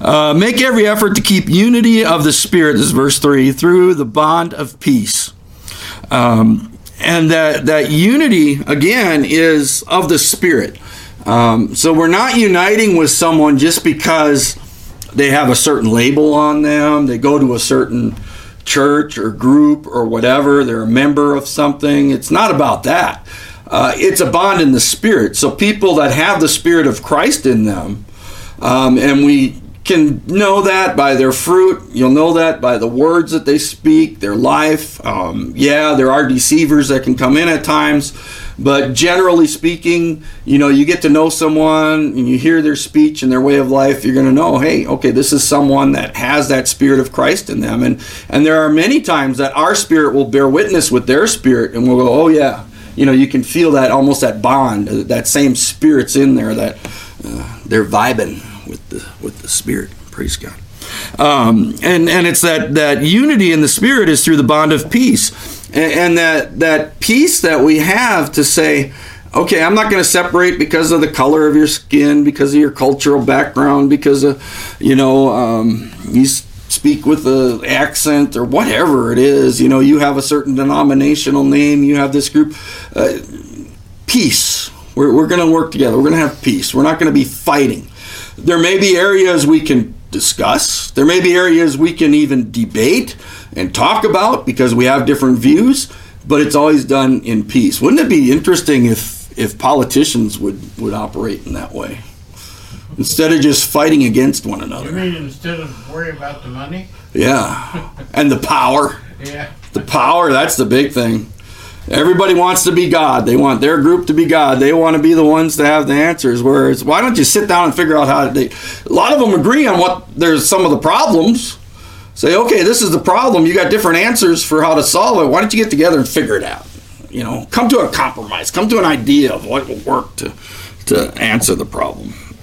Uh, make every effort to keep unity of the Spirit, this is verse 3, through the bond of peace. Um, and that, that unity, again, is of the Spirit. Um, so we're not uniting with someone just because they have a certain label on them, they go to a certain church or group or whatever, they're a member of something. It's not about that. Uh, it's a bond in the Spirit. So people that have the Spirit of Christ in them, um, and we can know that by their fruit. You'll know that by the words that they speak, their life. Um, yeah, there are deceivers that can come in at times, but generally speaking, you know, you get to know someone and you hear their speech and their way of life, you're going to know, hey, okay, this is someone that has that spirit of Christ in them. And and there are many times that our spirit will bear witness with their spirit and we'll go, oh yeah, you know, you can feel that almost that bond, that same spirit's in there that uh, they're vibing with the with the Spirit. Praise God. Um, and and it's that that unity in the Spirit is through the bond of peace, and, and that that peace that we have to say. Okay, I'm not going to separate because of the color of your skin, because of your cultural background, because of, you know, um, you speak with an accent or whatever it is. You know, you have a certain denominational name, you have this group. Uh, peace. We're, we're going to work together. We're going to have peace. We're not going to be fighting. There may be areas we can discuss. There may be areas we can even debate and talk about because we have different views, but it's always done in peace. Wouldn't it be interesting if if politicians would would operate in that way instead of just fighting against one another? You mean instead of worry about the money? Yeah. And the power. Yeah. The power, that's the big thing. Everybody wants to be God. They want their group to be God. They want to be the ones to have the answers. Whereas, why don't you sit down and figure out how to? A lot of them agree on what there's some of the problems. Say, okay, this is the problem. You got different answers for how to solve it. Why don't you get together and figure it out? You know, come to a compromise. Come to an idea of what will work to to answer the problem.